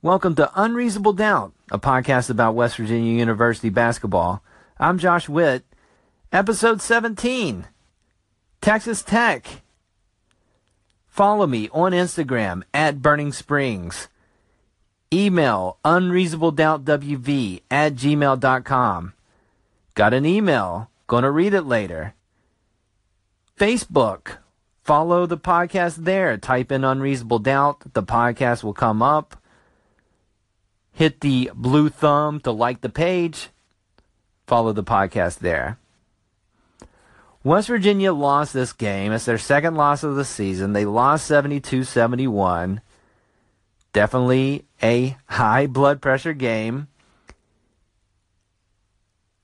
Welcome to Unreasonable Doubt, a podcast about West Virginia University basketball. I'm Josh Witt. Episode 17. Texas Tech. Follow me on Instagram at Burning Springs. Email unreasonabledoubtwv at gmail.com. Got an email. Gonna read it later. Facebook. Follow the podcast there. Type in Unreasonable Doubt. The podcast will come up hit the blue thumb to like the page. Follow the podcast there. West Virginia lost this game. It's their second loss of the season. They lost 72 71. Definitely a high blood pressure game.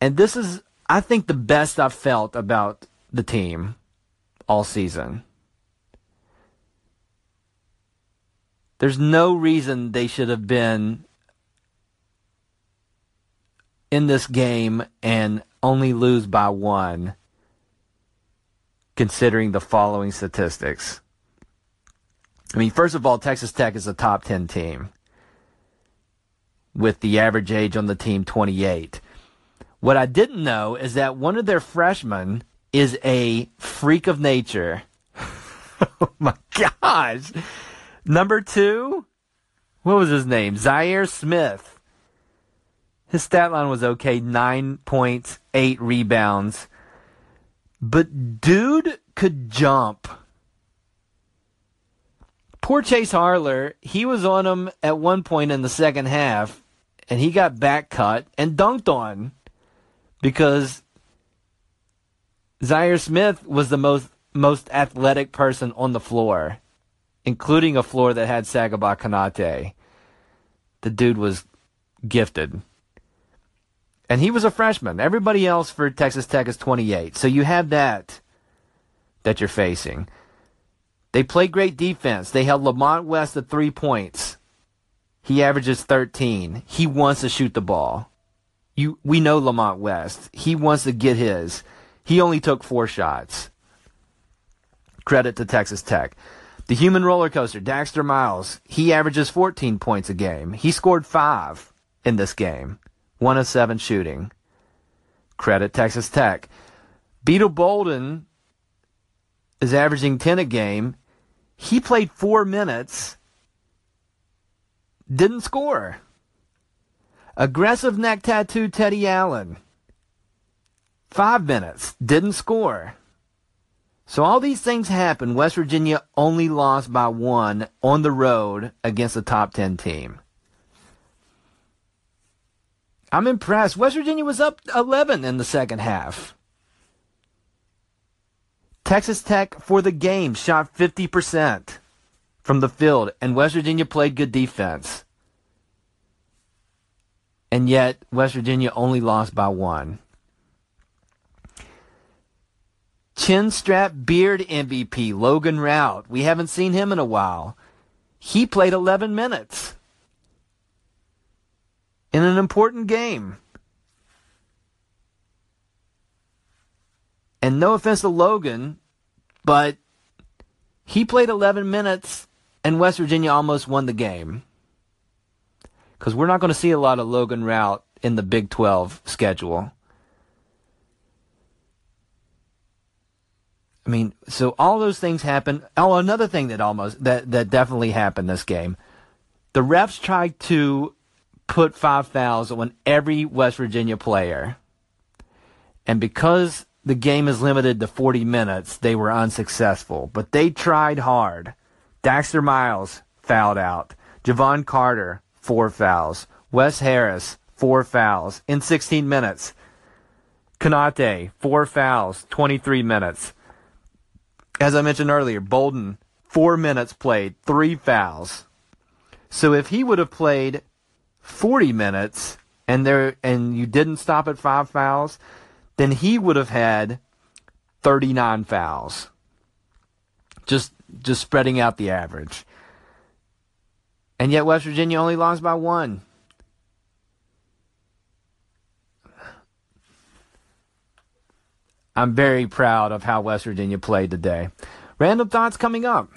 And this is, I think, the best I've felt about the team all season. There's no reason they should have been in this game and only lose by one, considering the following statistics. I mean, first of all, Texas Tech is a top 10 team with the average age on the team 28. What I didn't know is that one of their freshmen is a freak of nature. oh my gosh. Number two, what was his name? Zhaire Smith. His stat line was okay nine points, eight rebounds. But dude could jump. Poor Chase Harler, he was on him at one point in the second half, and he got back cut and dunked on because Zhaire Smith was the most most athletic person on the floor, including a floor that had Sagaba Konate. The dude was gifted. And he was a freshman. Everybody else for Texas Tech is 28. So you have that that you're facing. They play great defense. They held Lamont West at three points. He averages 13. He wants to shoot the ball. You, we know Lamont West. He wants to get his. He only took four shots. Credit to Texas Tech. The human roller coaster, Daxter Miles, he averages 14 points a game. He scored five in this game one of seven shooting. Credit Texas Tech. Beetle Bolden is averaging 10 a game. He played four minutes, didn't score. Aggressive neck tattoo Teddy Allen. Five minutes, didn't score. So all these things happen. West Virginia only lost by one on the road against a top 10 team. I'm impressed. West Virginia was up 11 in the second half. Texas Tech for the game shot 50% from the field, and West Virginia played good defense. And yet, West Virginia only lost by one. Chin strap beard MVP, Logan Routt. We haven't seen him in a while. He played 11 minutes in an important game. And no offense to Logan, but he played 11 minutes and West Virginia almost won the game. Because we're not going to see a lot of Logan Routt in the Big 12 schedule. I mean, so all those things happen. Oh, another thing that almost that that definitely happened this game. The refs tried to put five fouls on every West Virginia player. And because the game is limited to 40 minutes, they were unsuccessful. But they tried hard. Daxter Miles fouled out. Jevon Carter, four fouls. Wes Harris, four fouls in 16 minutes. Konate, four fouls, 23 minutes. As I mentioned earlier, Bolden, four minutes played, three fouls. So if he would have played 40 minutes and there and you didn't stop at five fouls, then he would have had 39 fouls. Just just spreading out the average. And yet West Virginia only lost by one. I'm very proud of how West Virginia played today. Random thoughts coming up.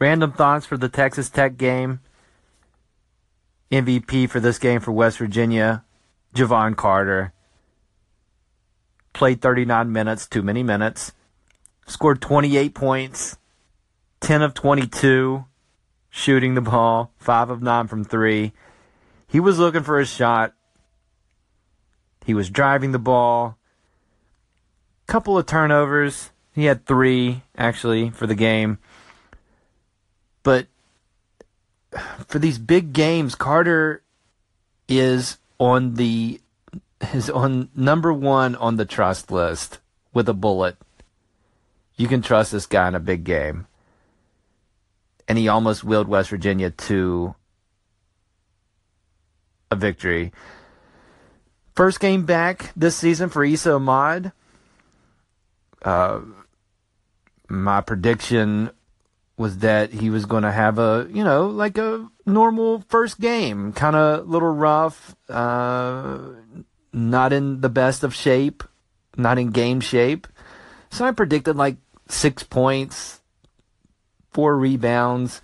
Random thoughts for the Texas Tech game. MVP for this game for West Virginia, Jevon Carter. Played 39 minutes, too many minutes. Scored 28 points, 10 of 22 shooting the ball, 5 of 9 from 3. He was looking for a shot. He was driving the ball. Couple of turnovers. He had 3 actually for the game. But for these big games, Carter is on the is on number one on the trust list with a bullet. You can trust this guy in a big game. And he almost willed West Virginia to a victory. First game back this season for Esa Ahmad. Uh, my prediction was that he was going to have a, you know, like a normal first game, kind of little rough, uh, not in the best of shape, not in game shape. So I predicted like six points, four rebounds.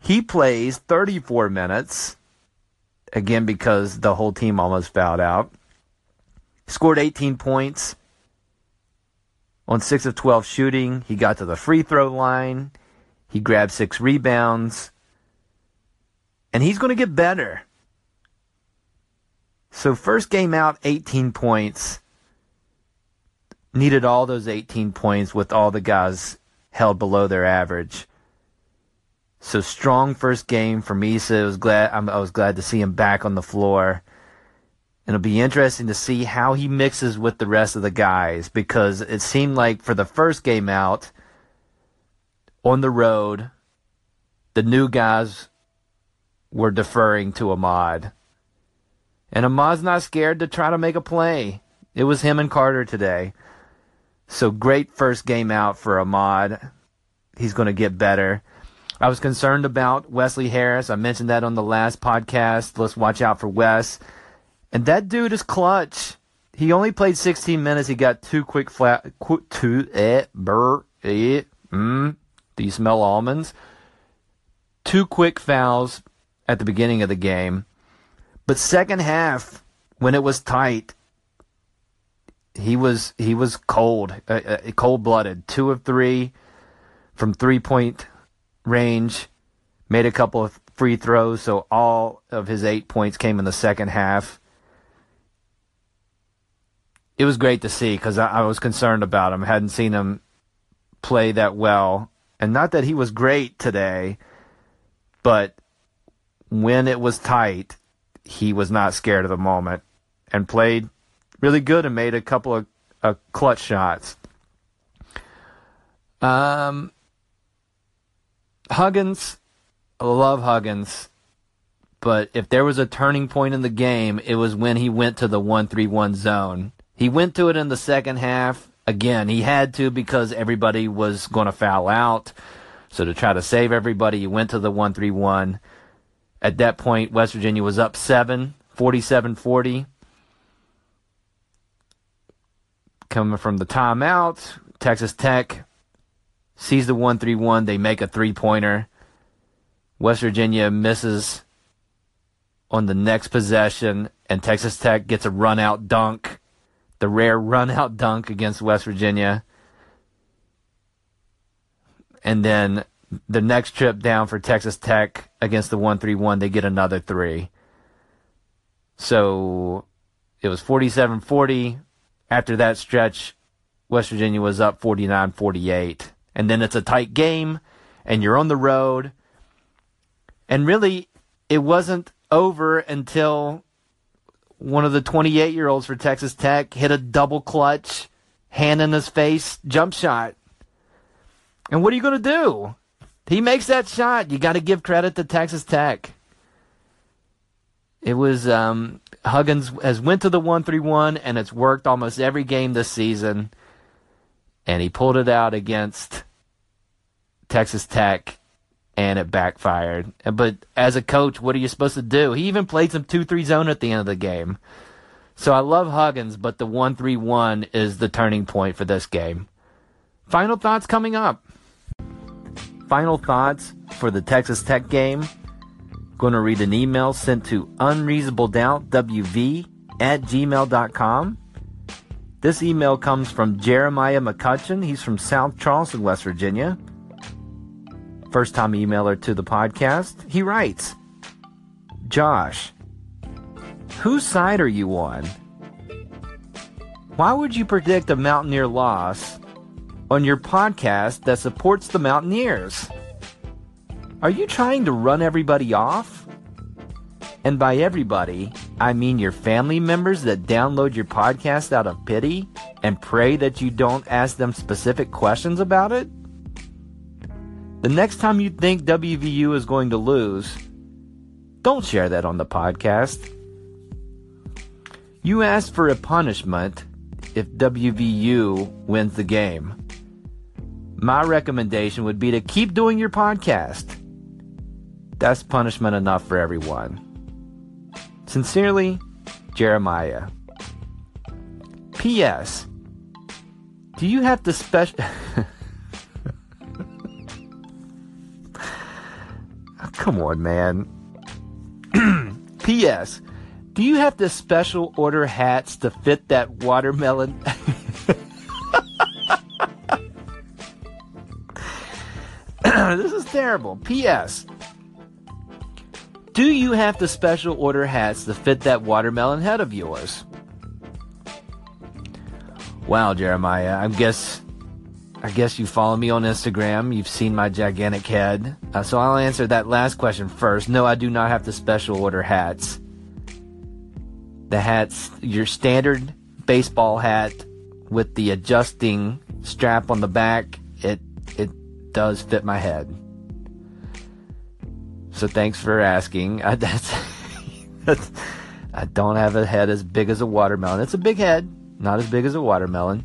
He plays 34 minutes, again, because the whole team almost fouled out. Scored 18 points on 6 of 12 shooting. He got to the free throw line. He grabbed six rebounds. And he's going to get better. So, first game out, 18 points. Needed all those 18 points with all the guys held below their average. So strong first game for Misa. I was glad I was glad to see him back on the floor. It'll be interesting to see how he mixes with the rest of the guys because it seemed like for the first game out on the road, the new guys were deferring to Ahmad. And Ahmad's not scared to try to make a play. It was him and Carter today. So great first game out for Ahmad. He's going to get better. I was concerned about Wesley Harris. I mentioned that on the last podcast. Let's watch out for Wes. And that dude is clutch. He only played 16 minutes. He got two quick flat, qu- two, eh, burr, eh, mm. Do you smell almonds? Two quick fouls at the beginning of the game. But second half, when it was tight, he was he was cold, uh, uh, cold blooded. Two of three from three point range. Made a couple of free throws, so all of his eight points came in the second half it was great to see because I, I, was concerned about him. Hadn't seen him play that well, and not that he was great today, but when it was tight, he was not scared of the moment and played really good and made a couple of uh, clutch shots. Um, Huggins, I love Huggins, but if there was a turning point in the game, it was when he went to the one-three-one zone he went to it in the second half. Again, he had to because everybody was going to foul out. So to try to save everybody, he went to the 1 3 1. At that point, West Virginia was up 7, 47 40. Coming from the timeout, Texas Tech sees the 1 3 1. They make a three pointer. West Virginia misses on the next possession, and Texas Tech gets a run out dunk the rare run out dunk against West Virginia. And then the next trip down for Texas Tech against the 131, they get another three. So it was 47 40. After that stretch, West Virginia was up 49 48. And then it's a tight game, and you're on the road. And really, it wasn't over until one of the 28 year olds for Texas Tech hit a double clutch, hand in his face jump shot. And what are you going to do? He makes that shot. You got to give credit to Texas Tech. It was um, Huggins has went to the one three one and it's worked almost every game this season, and he pulled it out against Texas Tech, and it backfired. But as a coach, what are you supposed to do? He even played some two three zone at the end of the game. So I love Huggins, but the one three one is the turning point for this game. Final thoughts coming up. Final thoughts for the Texas Tech game. Going to read an email sent to unreasonabledoubtwv at gmail.com. This email comes from Jeremiah McCutcheon. He's from South Charleston, West Virginia. First time emailer to the podcast. He writes Josh, whose side are you on? Why would you predict a Mountaineer loss on your podcast that supports the Mountaineers? Are you trying to run everybody off? And by everybody, I mean your family members that download your podcast out of pity and pray that you don't ask them specific questions about it? The next time you think WVU is going to lose, don't share that on the podcast. You asked for a punishment if WVU wins the game. My recommendation would be to keep doing your podcast. That's punishment enough for everyone. Sincerely, Jeremiah. P.S. Do you have to special. Come on, man. P.S. Do you have to special order hats to fit that watermelon? terrible. P.S. Do you have the special order hats to fit that watermelon head of yours? Wow, Jeremiah. I guess I guess you follow me on Instagram. You've seen my gigantic head. Uh, so I'll answer that last question first. No, I do not have the special order hats. The hat's your standard baseball hat with the adjusting strap on the back. It it does fit my head. So thanks for asking. I, that's, that's, I don't have a head as big as a watermelon. It's a big head, not as big as a watermelon.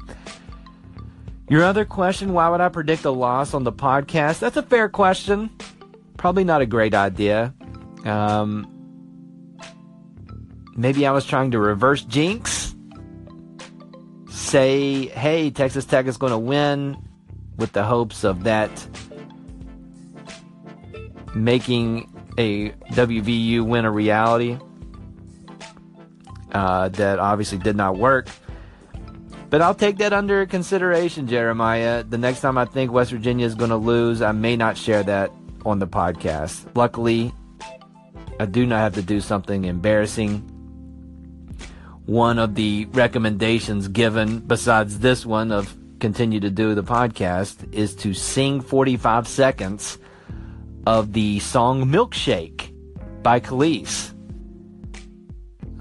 Your other question, why would I predict a loss on the podcast? That's a fair question. Probably not a great idea. Um, maybe I was trying to reverse jinx. Say, hey, Texas Tech is going to win with the hopes of that making a WVU win a reality. Uh, that obviously did not work. But I'll take that under consideration, Jeremiah. The next time I think West Virginia is going to lose, I may not share that on the podcast. Luckily, I do not have to do something embarrassing. One of the recommendations given, besides this one of continue to do the podcast, is to sing 45 seconds of the song Milkshake by Kelis.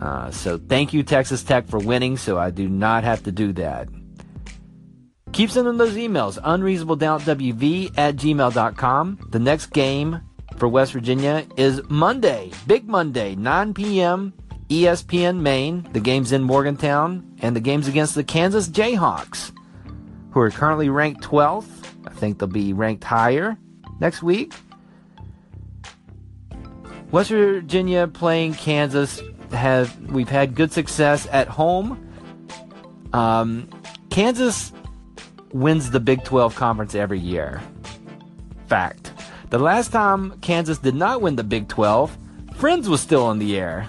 Uh, so thank you, Texas Tech, for winning, so I do not have to do that. Keep sending those emails, unreasonabledoubtwv at gmail.com. The next game for West Virginia is Monday, Big Monday, 9 p.m., ESPN Maine. The game's in Morgantown, and the game's against the Kansas Jayhawks, who are currently ranked 12th. I think they'll be ranked higher next week. West Virginia playing Kansas have we've had good success at home. Um, Kansas wins the Big 12 conference every year. Fact. The last time Kansas did not win the Big 12, Friends was still on the air.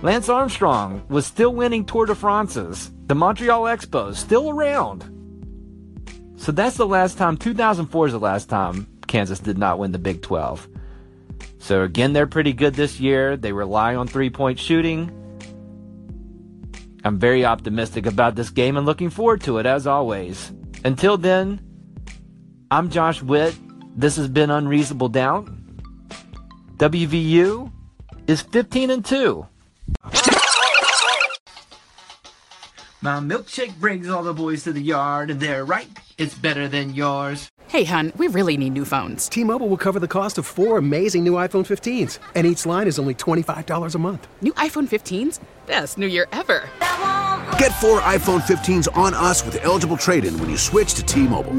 Lance Armstrong was still winning Tour de France's. The Montreal Expos still around. So that's the last time. 2004 is the last time Kansas did not win the Big 12. So again, they're pretty good this year. They rely on three point shooting. I'm very optimistic about this game and looking forward to it as always. Until then, I'm Josh Witt. This has been Unreasonable Doubt. WVU is 15 and 2. My milkshake brings all the boys to the yard, and they're right, it's better than yours. Hey, hun, we really need new phones. T Mobile will cover the cost of four amazing new iPhone 15s, and each line is only $25 a month. New iPhone 15s? Best new year ever. Get four iPhone 15s on us with eligible trade in when you switch to T Mobile.